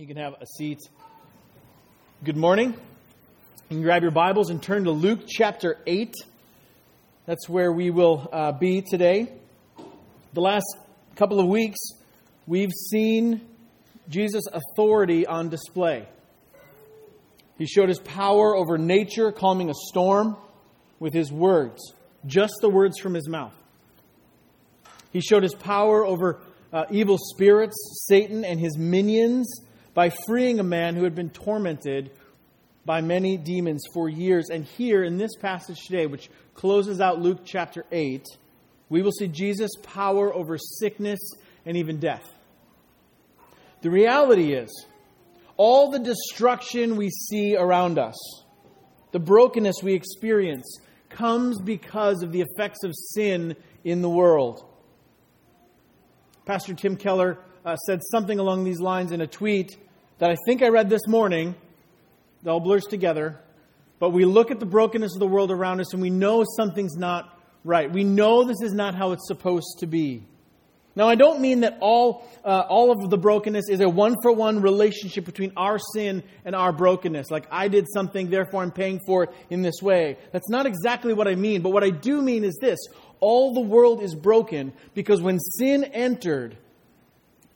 You can have a seat. Good morning. You can grab your Bibles and turn to Luke chapter 8. That's where we will uh, be today. The last couple of weeks, we've seen Jesus' authority on display. He showed his power over nature, calming a storm with his words, just the words from his mouth. He showed his power over uh, evil spirits, Satan, and his minions by freeing a man who had been tormented by many demons for years. And here in this passage today, which closes out Luke chapter 8, we will see Jesus' power over sickness and even death. The reality is, all the destruction we see around us, the brokenness we experience, comes because of the effects of sin in the world. Pastor Tim Keller uh, said something along these lines in a tweet that I think I read this morning. It all blurs together. But we look at the brokenness of the world around us and we know something's not right. We know this is not how it's supposed to be. Now, I don't mean that all, uh, all of the brokenness is a one for one relationship between our sin and our brokenness. Like, I did something, therefore I'm paying for it in this way. That's not exactly what I mean. But what I do mean is this all the world is broken because when sin entered,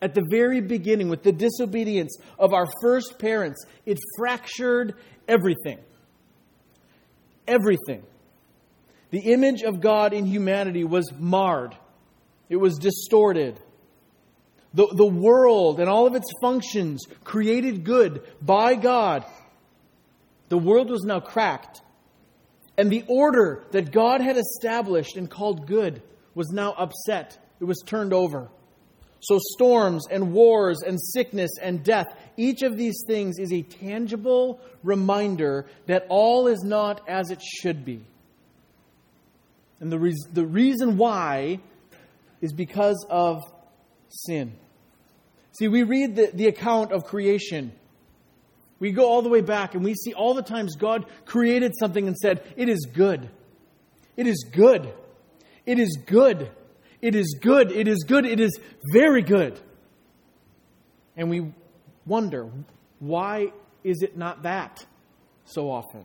at the very beginning with the disobedience of our first parents, it fractured everything. Everything. The image of God in humanity was marred, it was distorted. The, the world and all of its functions, created good by God, the world was now cracked. And the order that God had established and called good was now upset. It was turned over. So, storms and wars and sickness and death, each of these things is a tangible reminder that all is not as it should be. And the, re- the reason why is because of sin. See, we read the, the account of creation. We go all the way back and we see all the times God created something and said, It is good. It is good. It is good. It is good. It is good. It is very good. And we wonder, why is it not that so often?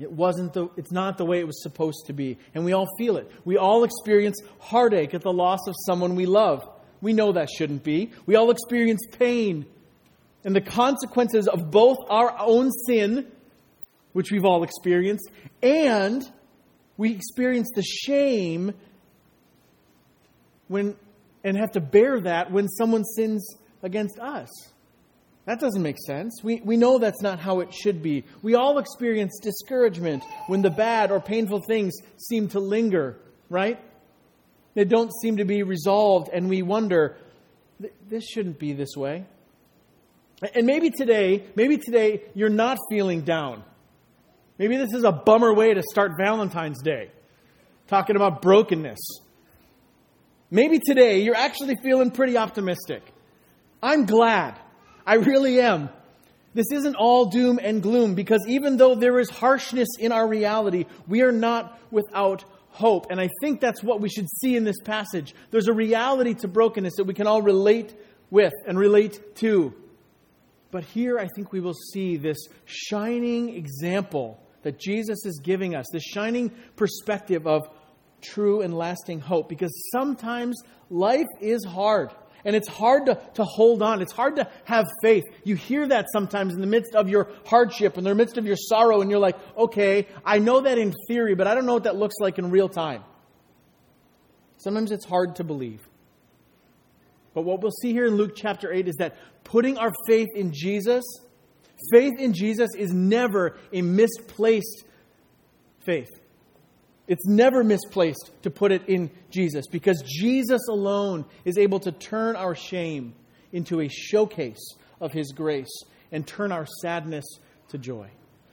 It wasn't the, it's not the way it was supposed to be. And we all feel it. We all experience heartache at the loss of someone we love. We know that shouldn't be. We all experience pain and the consequences of both our own sin, which we've all experienced, and we experience the shame when and have to bear that when someone sins against us. That doesn't make sense. We, we know that's not how it should be. We all experience discouragement when the bad or painful things seem to linger, right? They don't seem to be resolved, and we wonder, this shouldn't be this way. And maybe today, maybe today you're not feeling down. Maybe this is a bummer way to start Valentine's Day, talking about brokenness. Maybe today you're actually feeling pretty optimistic. I'm glad. I really am. This isn't all doom and gloom because even though there is harshness in our reality, we are not without hope. And I think that's what we should see in this passage. There's a reality to brokenness that we can all relate with and relate to. But here I think we will see this shining example that Jesus is giving us, this shining perspective of true and lasting hope. Because sometimes life is hard. And it's hard to, to hold on. It's hard to have faith. You hear that sometimes in the midst of your hardship, in the midst of your sorrow, and you're like, okay, I know that in theory, but I don't know what that looks like in real time. Sometimes it's hard to believe. But what we'll see here in Luke chapter 8 is that putting our faith in Jesus Faith in Jesus is never a misplaced faith. It's never misplaced to put it in Jesus because Jesus alone is able to turn our shame into a showcase of his grace and turn our sadness to joy.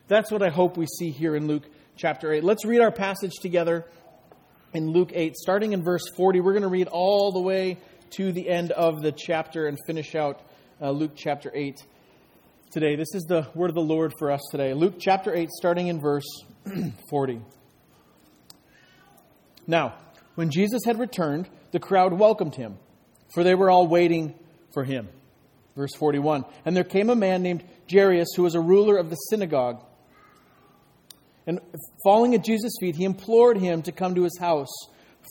That's what I hope we see here in Luke chapter 8. Let's read our passage together in Luke 8, starting in verse 40. We're going to read all the way to the end of the chapter and finish out uh, Luke chapter 8 today. This is the word of the Lord for us today. Luke chapter 8, starting in verse 40. Now, when Jesus had returned, the crowd welcomed him, for they were all waiting for him. Verse 41 And there came a man named Jairus who was a ruler of the synagogue. And falling at Jesus' feet, he implored him to come to his house,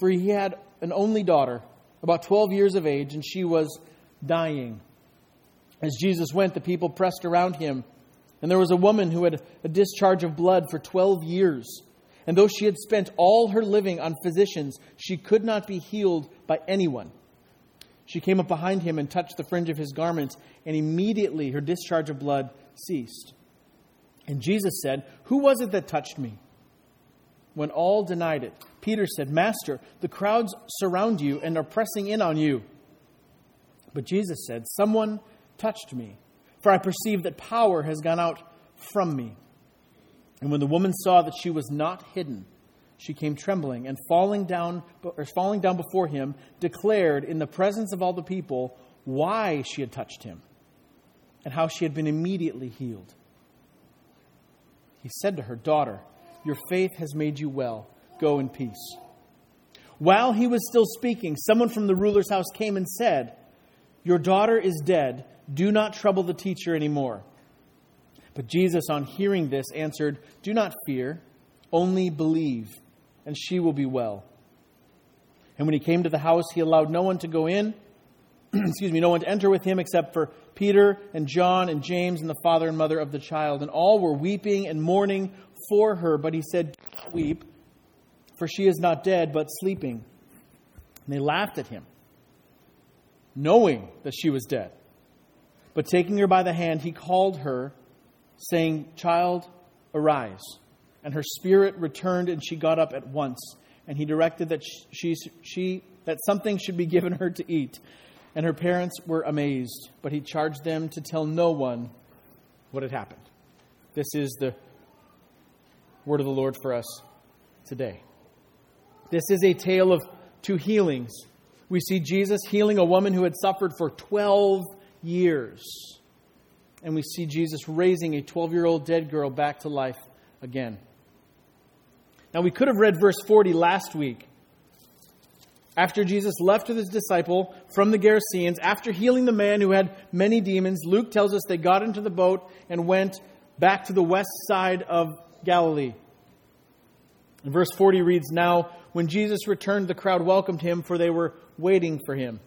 for he had an only daughter, about 12 years of age, and she was dying. As Jesus went, the people pressed around him. And there was a woman who had a discharge of blood for 12 years. And though she had spent all her living on physicians, she could not be healed by anyone. She came up behind him and touched the fringe of his garment, and immediately her discharge of blood ceased. And Jesus said, Who was it that touched me? When all denied it, Peter said, Master, the crowds surround you and are pressing in on you. But Jesus said, Someone touched me, for I perceive that power has gone out from me. And when the woman saw that she was not hidden, she came trembling and falling down, or falling down before him, declared in the presence of all the people why she had touched him and how she had been immediately healed. He said to her, Daughter, your faith has made you well. Go in peace. While he was still speaking, someone from the ruler's house came and said, Your daughter is dead. Do not trouble the teacher anymore. But Jesus, on hearing this, answered, Do not fear, only believe and she will be well. And when he came to the house, he allowed no one to go in, excuse me, no one to enter with him except for Peter and John and James and the father and mother of the child. And all were weeping and mourning for her. But he said, Do not weep, for she is not dead, but sleeping. And they laughed at him, knowing that she was dead. But taking her by the hand, he called her, saying, Child, arise. And her spirit returned and she got up at once. And he directed that she, she that something should be given her to eat. And her parents were amazed but he charged them to tell no one what had happened. This is the word of the lord for us today. This is a tale of two healings. We see jesus healing a woman who had suffered for 12 years and we see jesus raising a 12 year old dead girl back to life again now, we could have read verse 40 last week. After Jesus left with his disciple from the Gerasenes, after healing the man who had many demons, Luke tells us they got into the boat and went back to the west side of Galilee. And verse 40 reads Now, when Jesus returned, the crowd welcomed him, for they were waiting for him.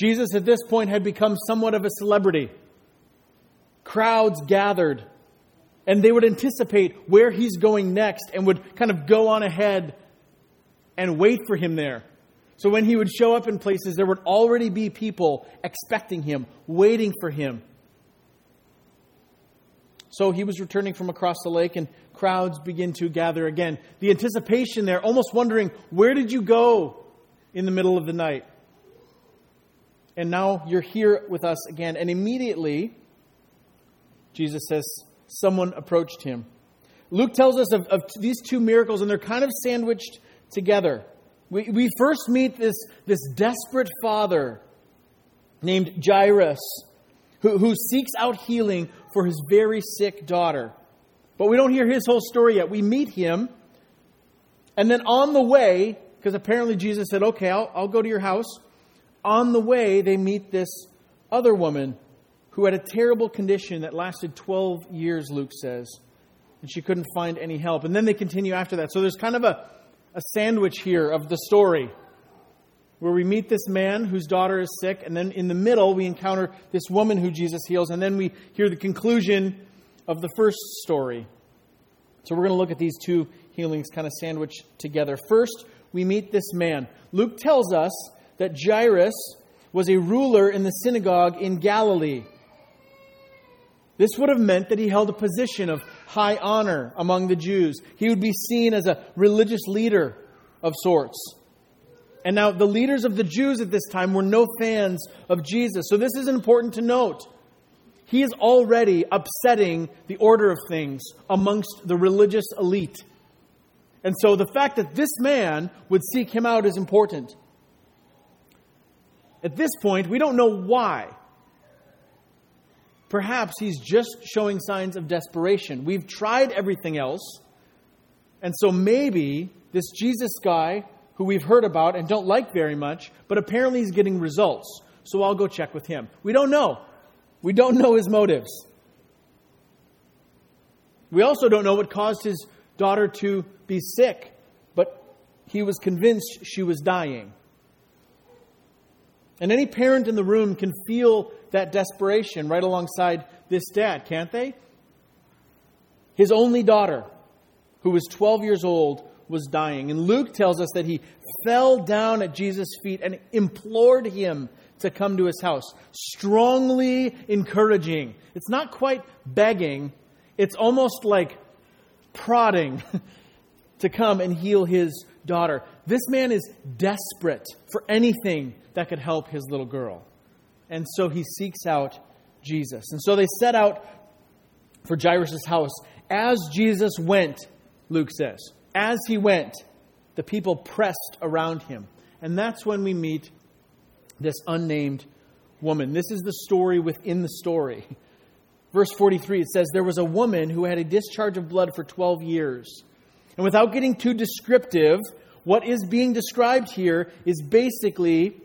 Jesus, at this point, had become somewhat of a celebrity. Crowds gathered and they would anticipate where he's going next and would kind of go on ahead and wait for him there. So when he would show up in places, there would already be people expecting him, waiting for him. So he was returning from across the lake, and crowds begin to gather again. The anticipation there, almost wondering, where did you go in the middle of the night? And now you're here with us again. And immediately, Jesus says, someone approached him. Luke tells us of, of these two miracles, and they're kind of sandwiched together. We, we first meet this, this desperate father named Jairus who, who seeks out healing for his very sick daughter. But we don't hear his whole story yet. We meet him, and then on the way, because apparently Jesus said, Okay, I'll, I'll go to your house. On the way, they meet this other woman who had a terrible condition that lasted 12 years, Luke says, and she couldn't find any help. And then they continue after that. So there's kind of a, a sandwich here of the story where we meet this man whose daughter is sick, and then in the middle we encounter this woman who Jesus heals, and then we hear the conclusion of the first story. So we're going to look at these two healings kind of sandwiched together. First, we meet this man. Luke tells us that Jairus was a ruler in the synagogue in Galilee. This would have meant that he held a position of high honor among the Jews. He would be seen as a religious leader of sorts. And now, the leaders of the Jews at this time were no fans of Jesus. So, this is important to note. He is already upsetting the order of things amongst the religious elite. And so, the fact that this man would seek him out is important. At this point, we don't know why. Perhaps he's just showing signs of desperation. We've tried everything else. And so maybe this Jesus guy who we've heard about and don't like very much, but apparently he's getting results. So I'll go check with him. We don't know. We don't know his motives. We also don't know what caused his daughter to be sick, but he was convinced she was dying. And any parent in the room can feel that desperation right alongside this dad, can't they? His only daughter, who was 12 years old, was dying. And Luke tells us that he fell down at Jesus' feet and implored him to come to his house, strongly encouraging. It's not quite begging, it's almost like prodding to come and heal his daughter. This man is desperate for anything that could help his little girl. And so he seeks out Jesus. And so they set out for Jairus' house. As Jesus went, Luke says, as he went, the people pressed around him. And that's when we meet this unnamed woman. This is the story within the story. Verse 43, it says, There was a woman who had a discharge of blood for 12 years. And without getting too descriptive, what is being described here is basically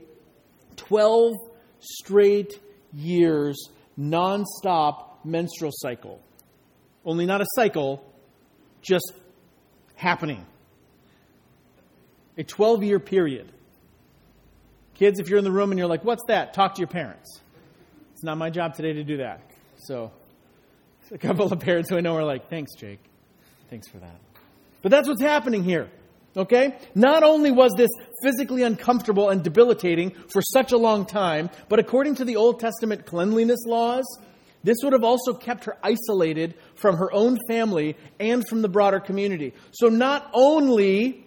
12 straight years nonstop menstrual cycle. Only not a cycle, just happening. A 12 year period. Kids, if you're in the room and you're like, what's that? Talk to your parents. It's not my job today to do that. So, a couple of parents who I know are like, thanks, Jake. Thanks for that. But that's what's happening here. Okay? Not only was this physically uncomfortable and debilitating for such a long time, but according to the Old Testament cleanliness laws, this would have also kept her isolated from her own family and from the broader community. So not only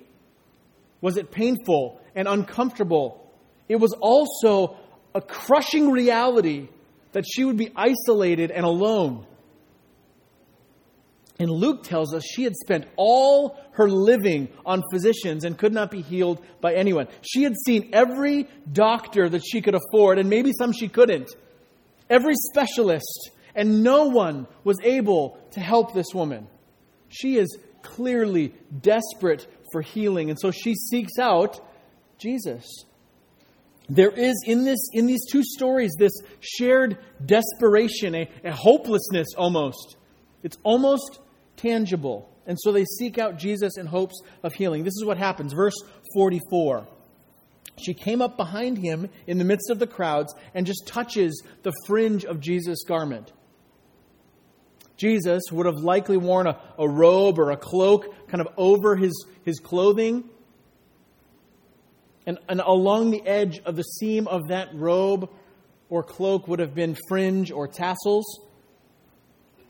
was it painful and uncomfortable, it was also a crushing reality that she would be isolated and alone. And Luke tells us she had spent all her living on physicians and could not be healed by anyone. She had seen every doctor that she could afford, and maybe some she couldn't, every specialist, and no one was able to help this woman. She is clearly desperate for healing, and so she seeks out Jesus. There is in this in these two stories this shared desperation, a, a hopelessness almost. It's almost tangible. And so they seek out Jesus in hopes of healing. This is what happens. Verse 44. She came up behind him in the midst of the crowds and just touches the fringe of Jesus' garment. Jesus would have likely worn a, a robe or a cloak kind of over his, his clothing. And, and along the edge of the seam of that robe or cloak would have been fringe or tassels.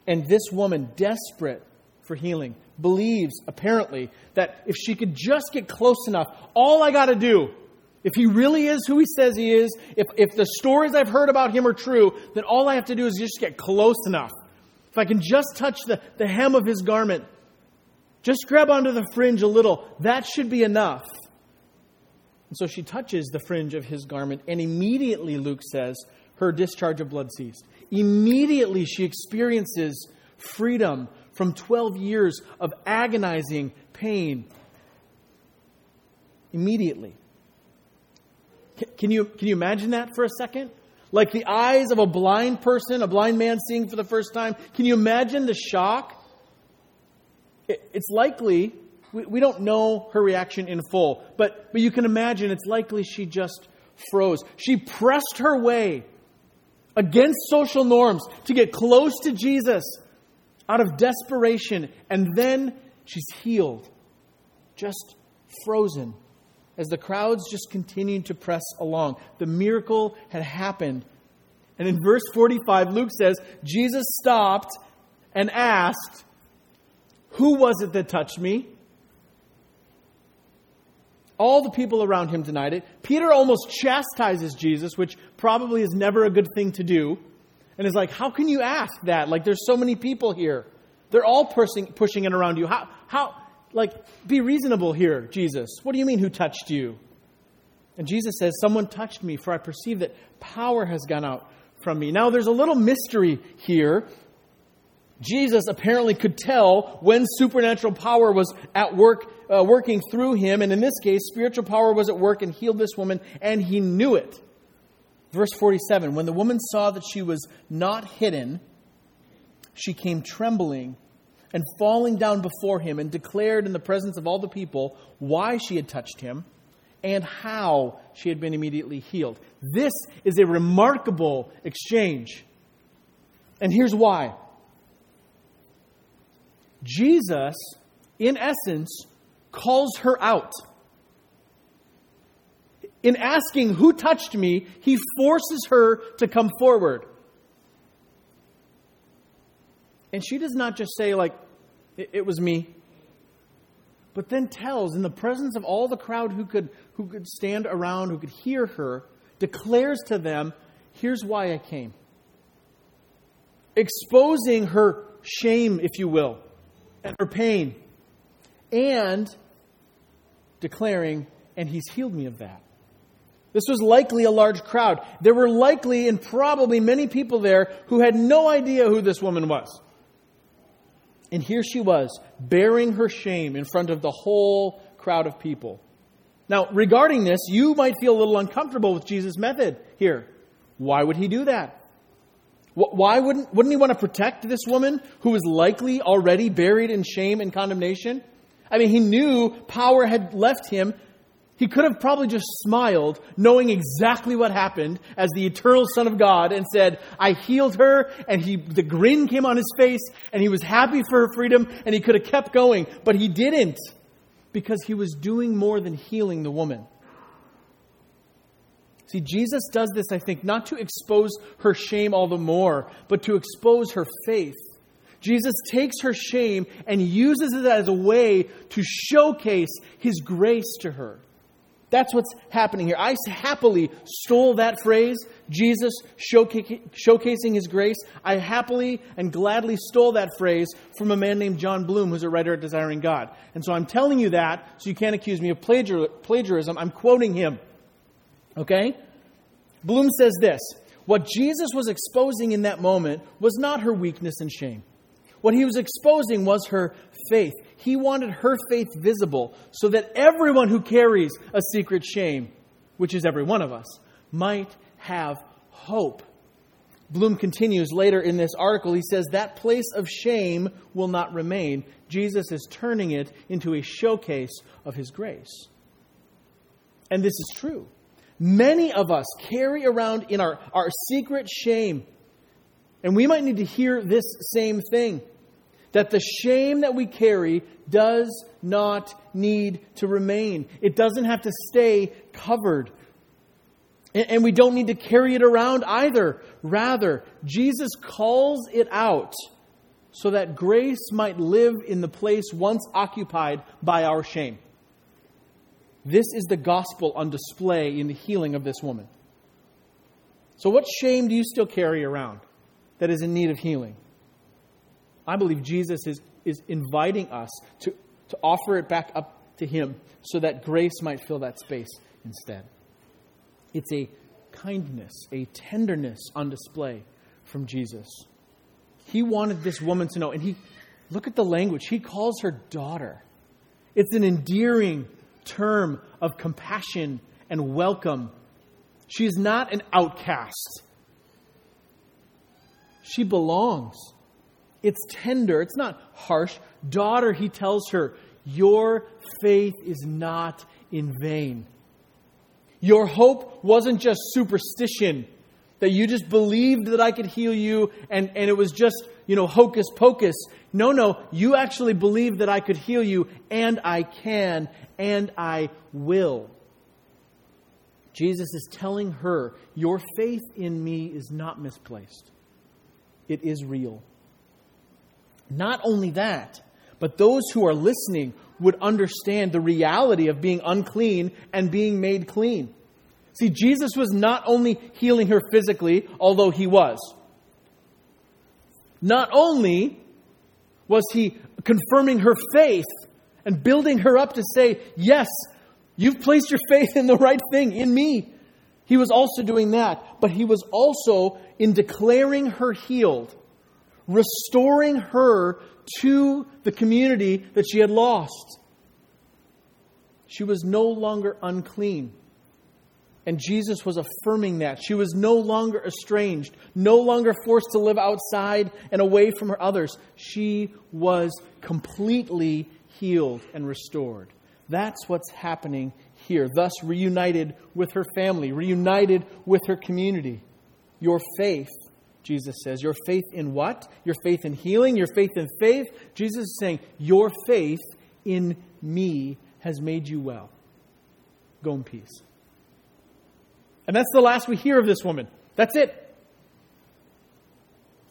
And this woman, desperate for healing, believes, apparently, that if she could just get close enough, all I got to do, if he really is who he says he is, if, if the stories I've heard about him are true, then all I have to do is just get close enough. If I can just touch the, the hem of his garment, just grab onto the fringe a little, that should be enough. And so she touches the fringe of his garment, and immediately, Luke says, her discharge of blood ceased. Immediately, she experiences freedom from 12 years of agonizing pain immediately. Can you, can you imagine that for a second? Like the eyes of a blind person, a blind man seeing for the first time. Can you imagine the shock? It, it's likely, we, we don't know her reaction in full, but, but you can imagine it's likely she just froze. She pressed her way against social norms to get close to Jesus out of desperation, and then she's healed, just frozen, as the crowds just continued to press along. The miracle had happened. And in verse 45, Luke says, Jesus stopped and asked, Who was it that touched me? All the people around him denied it. Peter almost chastises Jesus, which probably is never a good thing to do and is like, How can you ask that? Like, there's so many people here. They're all pushing, pushing it around you. How, how, like, be reasonable here, Jesus. What do you mean, who touched you? And Jesus says, Someone touched me, for I perceive that power has gone out from me. Now, there's a little mystery here. Jesus apparently could tell when supernatural power was at work, uh, working through him. And in this case, spiritual power was at work and healed this woman, and he knew it. Verse 47 When the woman saw that she was not hidden, she came trembling and falling down before him and declared in the presence of all the people why she had touched him and how she had been immediately healed. This is a remarkable exchange. And here's why Jesus, in essence, calls her out. In asking, Who touched me? he forces her to come forward. And she does not just say, like, it, it was me, but then tells, in the presence of all the crowd who could, who could stand around, who could hear her, declares to them, Here's why I came. Exposing her shame, if you will, and her pain, and declaring, And He's healed me of that. This was likely a large crowd. There were likely and probably many people there who had no idea who this woman was. And here she was, bearing her shame in front of the whole crowd of people. Now, regarding this, you might feel a little uncomfortable with Jesus' method here. Why would he do that? Why wouldn't, wouldn't he want to protect this woman who was likely already buried in shame and condemnation? I mean, he knew power had left him he could have probably just smiled, knowing exactly what happened as the eternal Son of God, and said, I healed her, and he, the grin came on his face, and he was happy for her freedom, and he could have kept going. But he didn't, because he was doing more than healing the woman. See, Jesus does this, I think, not to expose her shame all the more, but to expose her faith. Jesus takes her shame and uses it as a way to showcase his grace to her. That's what's happening here. I happily stole that phrase, Jesus showcasing his grace. I happily and gladly stole that phrase from a man named Jon Bloom, who's a writer at Desiring God. And so I'm telling you that so you can't accuse me of plagiarism. I'm quoting him. Okay? Bloom says this What Jesus was exposing in that moment was not her weakness and shame. What he was exposing was her faith. He wanted her faith visible so that everyone who carries a secret shame, which is every one of us, might have hope. Bloom continues later in this article. He says, That place of shame will not remain. Jesus is turning it into a showcase of his grace. And this is true. Many of us carry around in our, our secret shame. And we might need to hear this same thing that the shame that we carry does not need to remain. It doesn't have to stay covered. And we don't need to carry it around either. Rather, Jesus calls it out so that grace might live in the place once occupied by our shame. This is the gospel on display in the healing of this woman. So, what shame do you still carry around that is in need of healing? I believe Jesus is, is inviting us to, to offer it back up to Him so that grace might fill that space instead. It's a kindness, a tenderness on display from Jesus. He wanted this woman to know, and he look at the language. He calls her daughter. It's an endearing term of compassion and welcome. She is not an outcast. She belongs. It's tender, it's not harsh. Daughter, he tells her, your faith is not in vain. Your hope wasn't just superstition, that you just believed that I could heal you and, and it was just, you know, hocus pocus. No, no, you actually believed that I could heal you and I can and I will. Jesus is telling her, Your faith in me is not misplaced, it is real. Not only that, but those who are listening would understand the reality of being unclean and being made clean. See, Jesus was not only healing her physically, although he was. Not only was he confirming her faith and building her up to say, Yes, you've placed your faith in the right thing, in me. He was also doing that, but he was also, in declaring her healed, restoring her to the community that she had lost. She was no longer unclean. And Jesus was affirming that. She was no longer estranged, no longer forced to live outside and away from her others. She was completely healed and restored. That's what's happening here, thus reunited with her family, reunited with her community. Your faith, Jesus says, your faith in what? Your faith in healing, your faith in faith. Jesus is saying, Your faith in me has made you well. Go in peace. And that's the last we hear of this woman. That's it.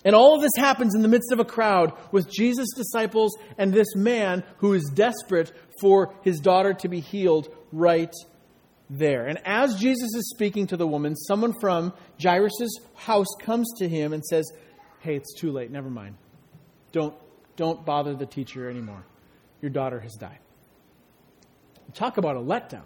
And all of this happens in the midst of a crowd with Jesus' disciples and this man who is desperate for his daughter to be healed right there. And as Jesus is speaking to the woman, someone from Jairus' house comes to him and says, Hey, it's too late. Never mind. Don't, don't bother the teacher anymore. Your daughter has died. Talk about a letdown.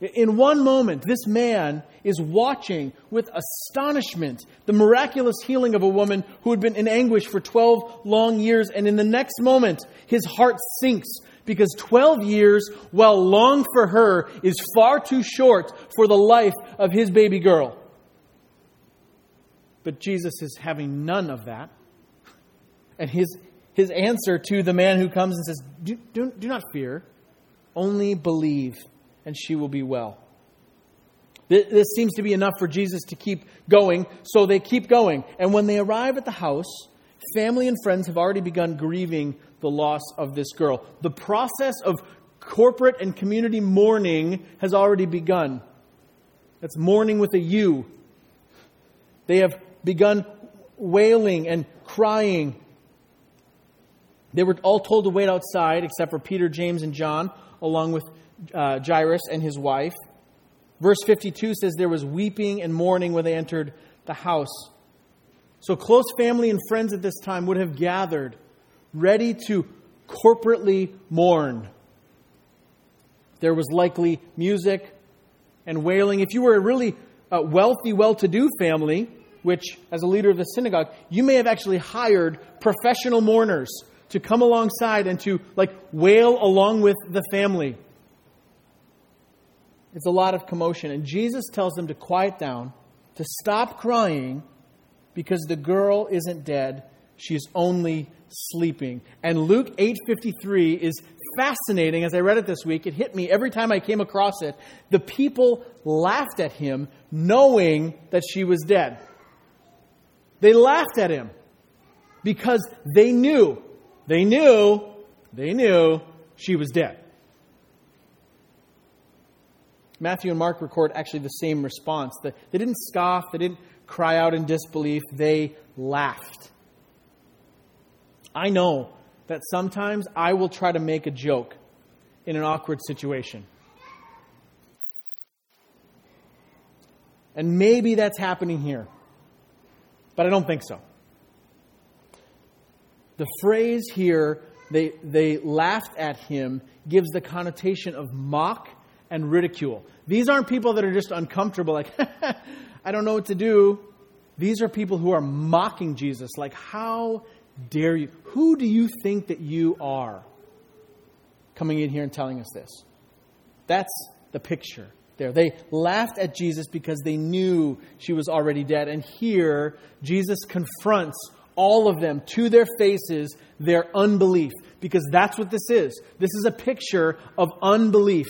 In one moment, this man is watching with astonishment the miraculous healing of a woman who had been in anguish for 12 long years. And in the next moment, his heart sinks because 12 years, while long for her, is far too short for the life of his baby girl. But Jesus is having none of that. And his, his answer to the man who comes and says, do, do, do not fear, only believe and she will be well. This seems to be enough for Jesus to keep going, so they keep going. And when they arrive at the house, family and friends have already begun grieving the loss of this girl. The process of corporate and community mourning has already begun. That's mourning with a U. They have begun wailing and crying. They were all told to wait outside, except for Peter, James, and John, along with uh, Jairus and his wife. Verse 52 says there was weeping and mourning when they entered the house. So close family and friends at this time would have gathered, ready to corporately mourn. There was likely music and wailing. If you were a really uh, wealthy, well to do family, which, as a leader of the synagogue, you may have actually hired professional mourners to come alongside and to like wail along with the family. It's a lot of commotion. And Jesus tells them to quiet down, to stop crying, because the girl isn't dead. She is only sleeping. And Luke 8:53 is fascinating as I read it this week. It hit me every time I came across it. The people laughed at him knowing that she was dead. They laughed at him because they knew, they knew, they knew she was dead. Matthew and Mark record actually the same response. They didn't scoff, they didn't cry out in disbelief, they laughed. I know that sometimes I will try to make a joke in an awkward situation. And maybe that's happening here, but I don't think so. The phrase here, they, they laughed at him, gives the connotation of mock and ridicule. These aren't people that are just uncomfortable, like, I don't know what to do. These are people who are mocking Jesus, like, how dare you? Who do you think that you are coming in here and telling us this? That's the picture there. They laughed at Jesus because they knew she was already dead. And here, Jesus confronts all of them to their faces their unbelief because that's what this is. This is a picture of unbelief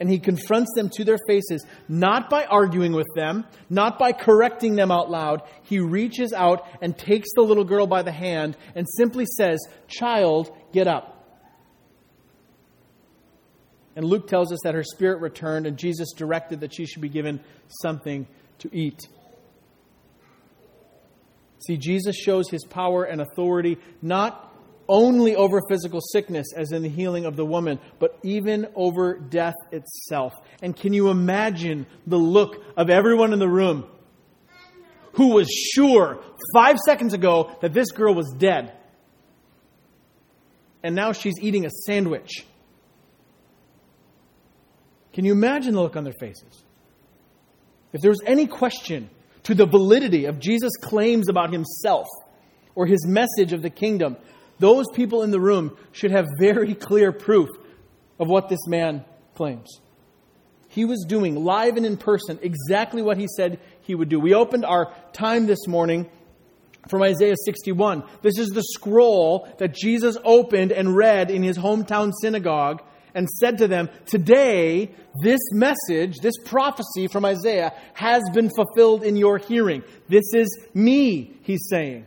and he confronts them to their faces, not by arguing with them, not by correcting them out loud. He reaches out and takes the little girl by the hand and simply says, Child, get up. And Luke tells us that her spirit returned, and Jesus directed that she should be given something to eat. See, Jesus shows his power and authority not only over physical sickness, as in the healing of the woman, but even over death itself. And can you imagine the look of everyone in the room who was sure five seconds ago that this girl was dead? And now she's eating a sandwich. Can you imagine the look on their faces? If there was any question to the validity of Jesus' claims about himself or his message of the kingdom, those people in the room should have very clear proof of what this man claims. He was doing live and in person exactly what he said he would do. We opened our time this morning from Isaiah 61. This is the scroll that Jesus opened and read in his hometown synagogue and said to them, Today, this message, this prophecy from Isaiah has been fulfilled in your hearing. This is me, he's saying.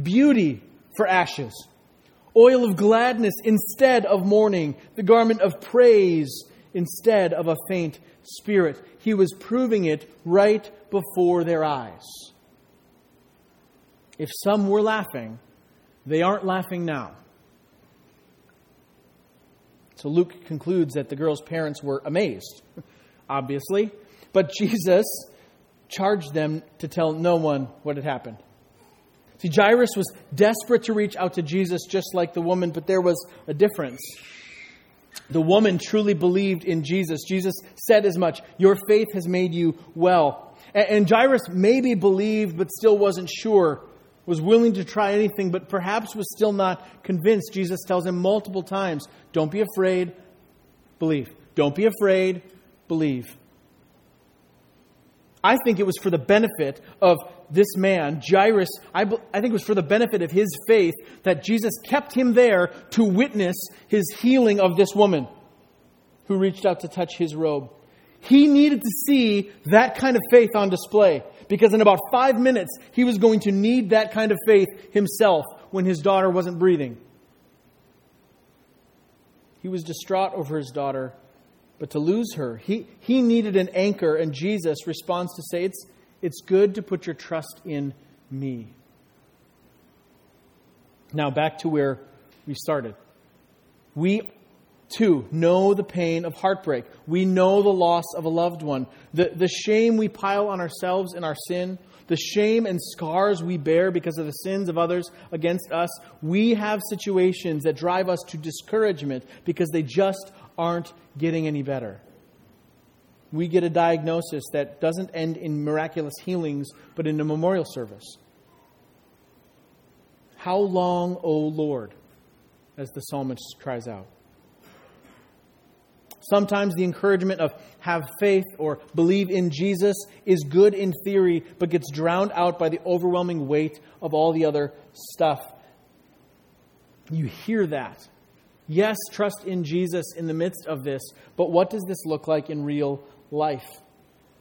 beauty for ashes, oil of gladness instead of mourning, the garment of praise instead of a faint spirit. He was proving it right before their eyes. If some were laughing, they aren't laughing now. So Luke concludes that the girl's parents were amazed, obviously, but Jesus charged them to tell no one what had happened. See, Jairus was desperate to reach out to Jesus just like the woman, but there was a difference. The woman truly believed in Jesus. Jesus said as much, Your faith has made you well. And Jairus maybe believed, but still wasn't sure, was willing to try anything, but perhaps was still not convinced. Jesus tells him multiple times, Don't be afraid, believe. Don't be afraid, believe. I think it was for the benefit of this man, Jairus, I, I think it was for the benefit of his faith that Jesus kept him there to witness his healing of this woman who reached out to touch his robe. He needed to see that kind of faith on display because in about five minutes, he was going to need that kind of faith himself when his daughter wasn't breathing. He was distraught over his daughter but to lose her. He, he needed an anchor, and Jesus responds to say, it's, it's good to put your trust in me. Now, back to where we started. We too know the pain of heartbreak. We know the loss of a loved one. The, the shame we pile on ourselves in our sin, the shame and scars we bear because of the sins of others against us. We have situations that drive us to discouragement because they just aren't getting any better. We get a diagnosis that doesn't end in miraculous healings, but in a memorial service. How long, O Lord? As the psalmist cries out. Sometimes the encouragement of have faith or believe in Jesus is good in theory, but gets drowned out by the overwhelming weight of all the other stuff. You hear that Yes, trust in Jesus in the midst of this, but what does this look like in real life?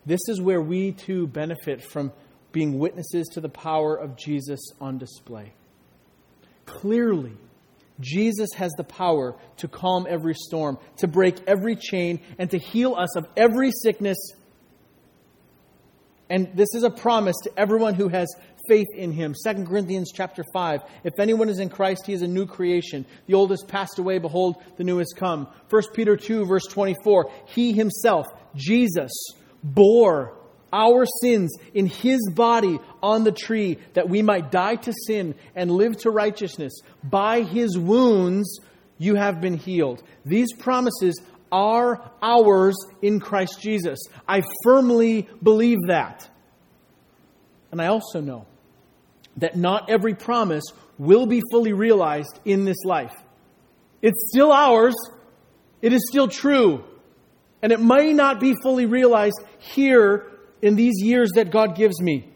This is where we too benefit from being witnesses to the power of Jesus on display. Clearly, Jesus has the power to calm every storm, to break every chain, and to heal us of every sickness. And this is a promise to everyone who has faith in him. 2 Corinthians chapter 5. If anyone is in Christ, he is a new creation. The old has passed away, behold, the new has come. 1 Peter 2, verse 24. He himself, Jesus, bore our sins in his body on the tree that we might die to sin and live to righteousness. By his wounds you have been healed. These promises are ours in Christ Jesus. I firmly believe that. And I also know that not every promise will be fully realized in this life. It's still ours, it is still true, and it may not be fully realized here in these years that God gives me.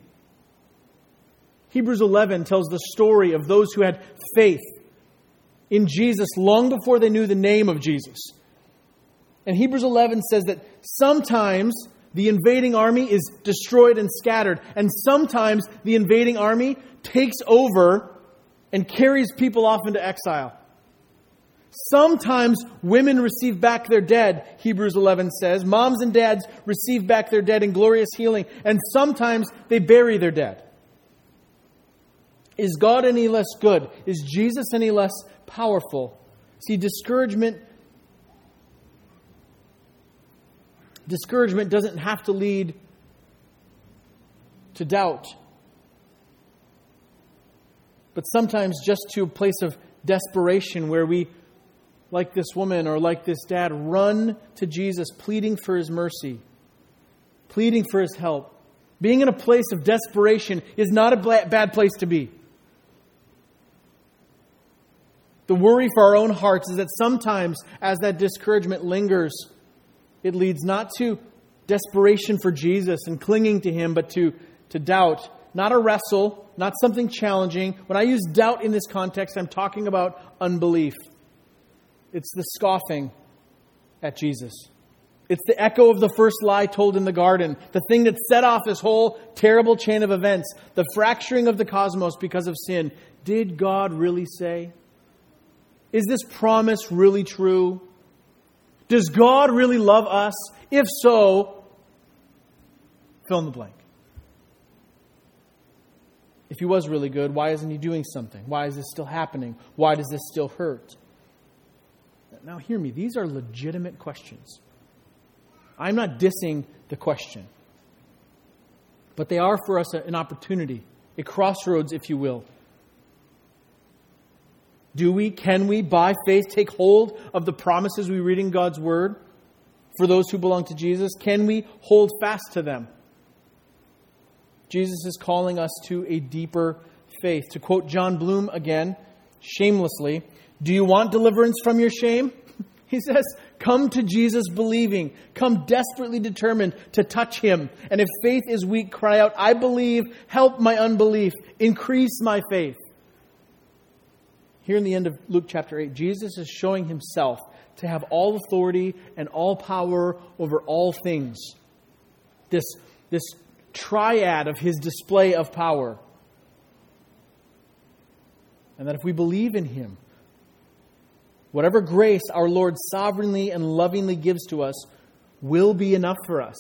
Hebrews 11 tells the story of those who had faith in Jesus long before they knew the name of Jesus. And Hebrews 11 says that sometimes the invading army is destroyed and scattered, and sometimes the invading army takes over and carries people off into exile. Sometimes women receive back their dead, Hebrews 11 says. Moms and dads receive back their dead in glorious healing, and sometimes they bury their dead. Is God any less good? Is Jesus any less powerful? See, discouragement discouragement doesn't have to lead to doubt, but sometimes just to a place of desperation where we, like this woman or like this dad, run to Jesus pleading for his mercy, pleading for his help. Being in a place of desperation is not a bad place to be. The worry for our own hearts is that sometimes, as that discouragement lingers, it leads not to desperation for Jesus and clinging to Him, but to, to doubt. Not a wrestle, not something challenging. When I use doubt in this context, I'm talking about unbelief. It's the scoffing at Jesus. It's the echo of the first lie told in the garden, the thing that set off this whole terrible chain of events, the fracturing of the cosmos because of sin. Did God really say? Is this promise really true? Does God really love us? If so, fill in the blank. If he was really good, why isn't he doing something? Why is this still happening? Why does this still hurt? Now, hear me. These are legitimate questions. I'm not dissing the question, but they are for us an opportunity, a crossroads, if you will, do we, can we, by faith, take hold of the promises we read in God's Word for those who belong to Jesus? Can we hold fast to them? Jesus is calling us to a deeper faith. To quote Jon Bloom again, shamelessly, do you want deliverance from your shame? He says, Come to Jesus believing. Come desperately determined to touch him. And if faith is weak, cry out, I believe, help my unbelief, increase my faith. Here in the end of Luke chapter 8, Jesus is showing himself to have all authority and all power over all things. This, this triad of his display of power. And that if we believe in him, whatever grace our Lord sovereignly and lovingly gives to us will be enough for us.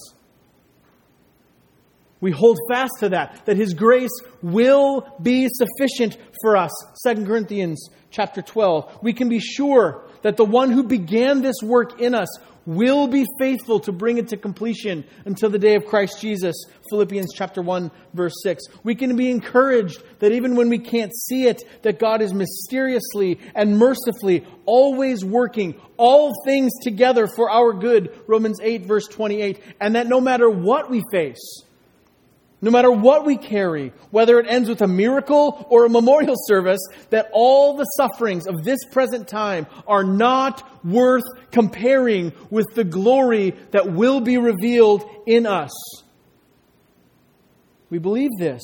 We hold fast to that, that His grace will be sufficient for us. 2 Corinthians chapter 12. We can be sure that the one who began this work in us will be faithful to bring it to completion until the day of Christ Jesus. Philippians chapter 1 verse 6. We can be encouraged that even when we can't see it, that God is mysteriously and mercifully always working all things together for our good. Romans 8 verse 28. And that no matter what we face, no matter what we carry, whether it ends with a miracle or a memorial service, that all the sufferings of this present time are not worth comparing with the glory that will be revealed in us. We believe this.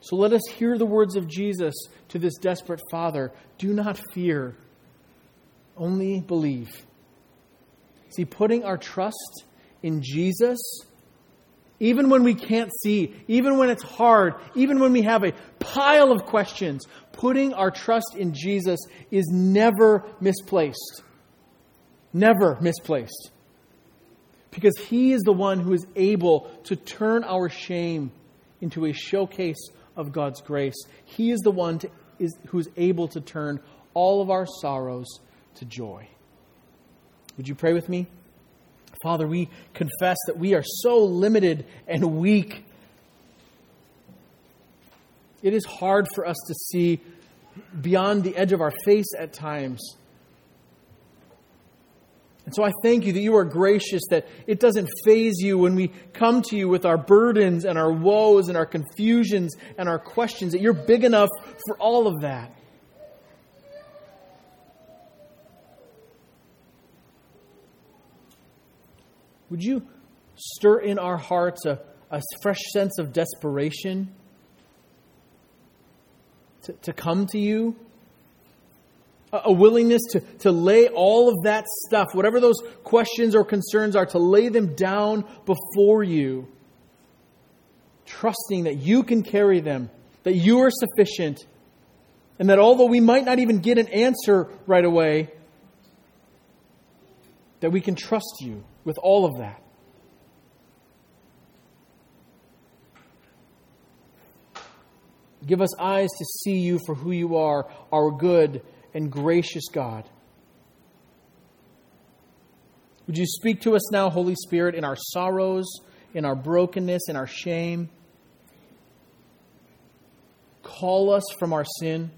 So let us hear the words of Jesus to this desperate father Do not fear, only believe. See, putting our trust in Jesus even when we can't see, even when it's hard, even when we have a pile of questions, putting our trust in Jesus is never misplaced. Never misplaced. Because He is the one who is able to turn our shame into a showcase of God's grace. He is the one to, is, who is able to turn all of our sorrows to joy. Would you pray with me? Father, we confess that we are so limited and weak. It is hard for us to see beyond the edge of our face at times. And so I thank you that you are gracious, that it doesn't faze you when we come to you with our burdens and our woes and our confusions and our questions, that you're big enough for all of that. Would you stir in our hearts a, a fresh sense of desperation to, to come to you? A, a willingness to, to lay all of that stuff, whatever those questions or concerns are, to lay them down before you, trusting that you can carry them, that you are sufficient, and that although we might not even get an answer right away, that we can trust you with all of that. Give us eyes to see you for who you are, our good and gracious God. Would you speak to us now, Holy Spirit, in our sorrows, in our brokenness, in our shame? Call us from our sin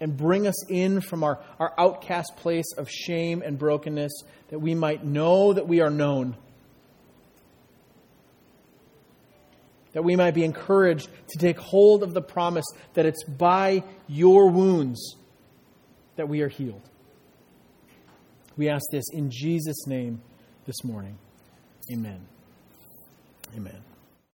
and bring us in from our, our outcast place of shame and brokenness that we might know that we are known. That we might be encouraged to take hold of the promise that it's by your wounds that we are healed. We ask this in Jesus' name this morning. Amen. Amen.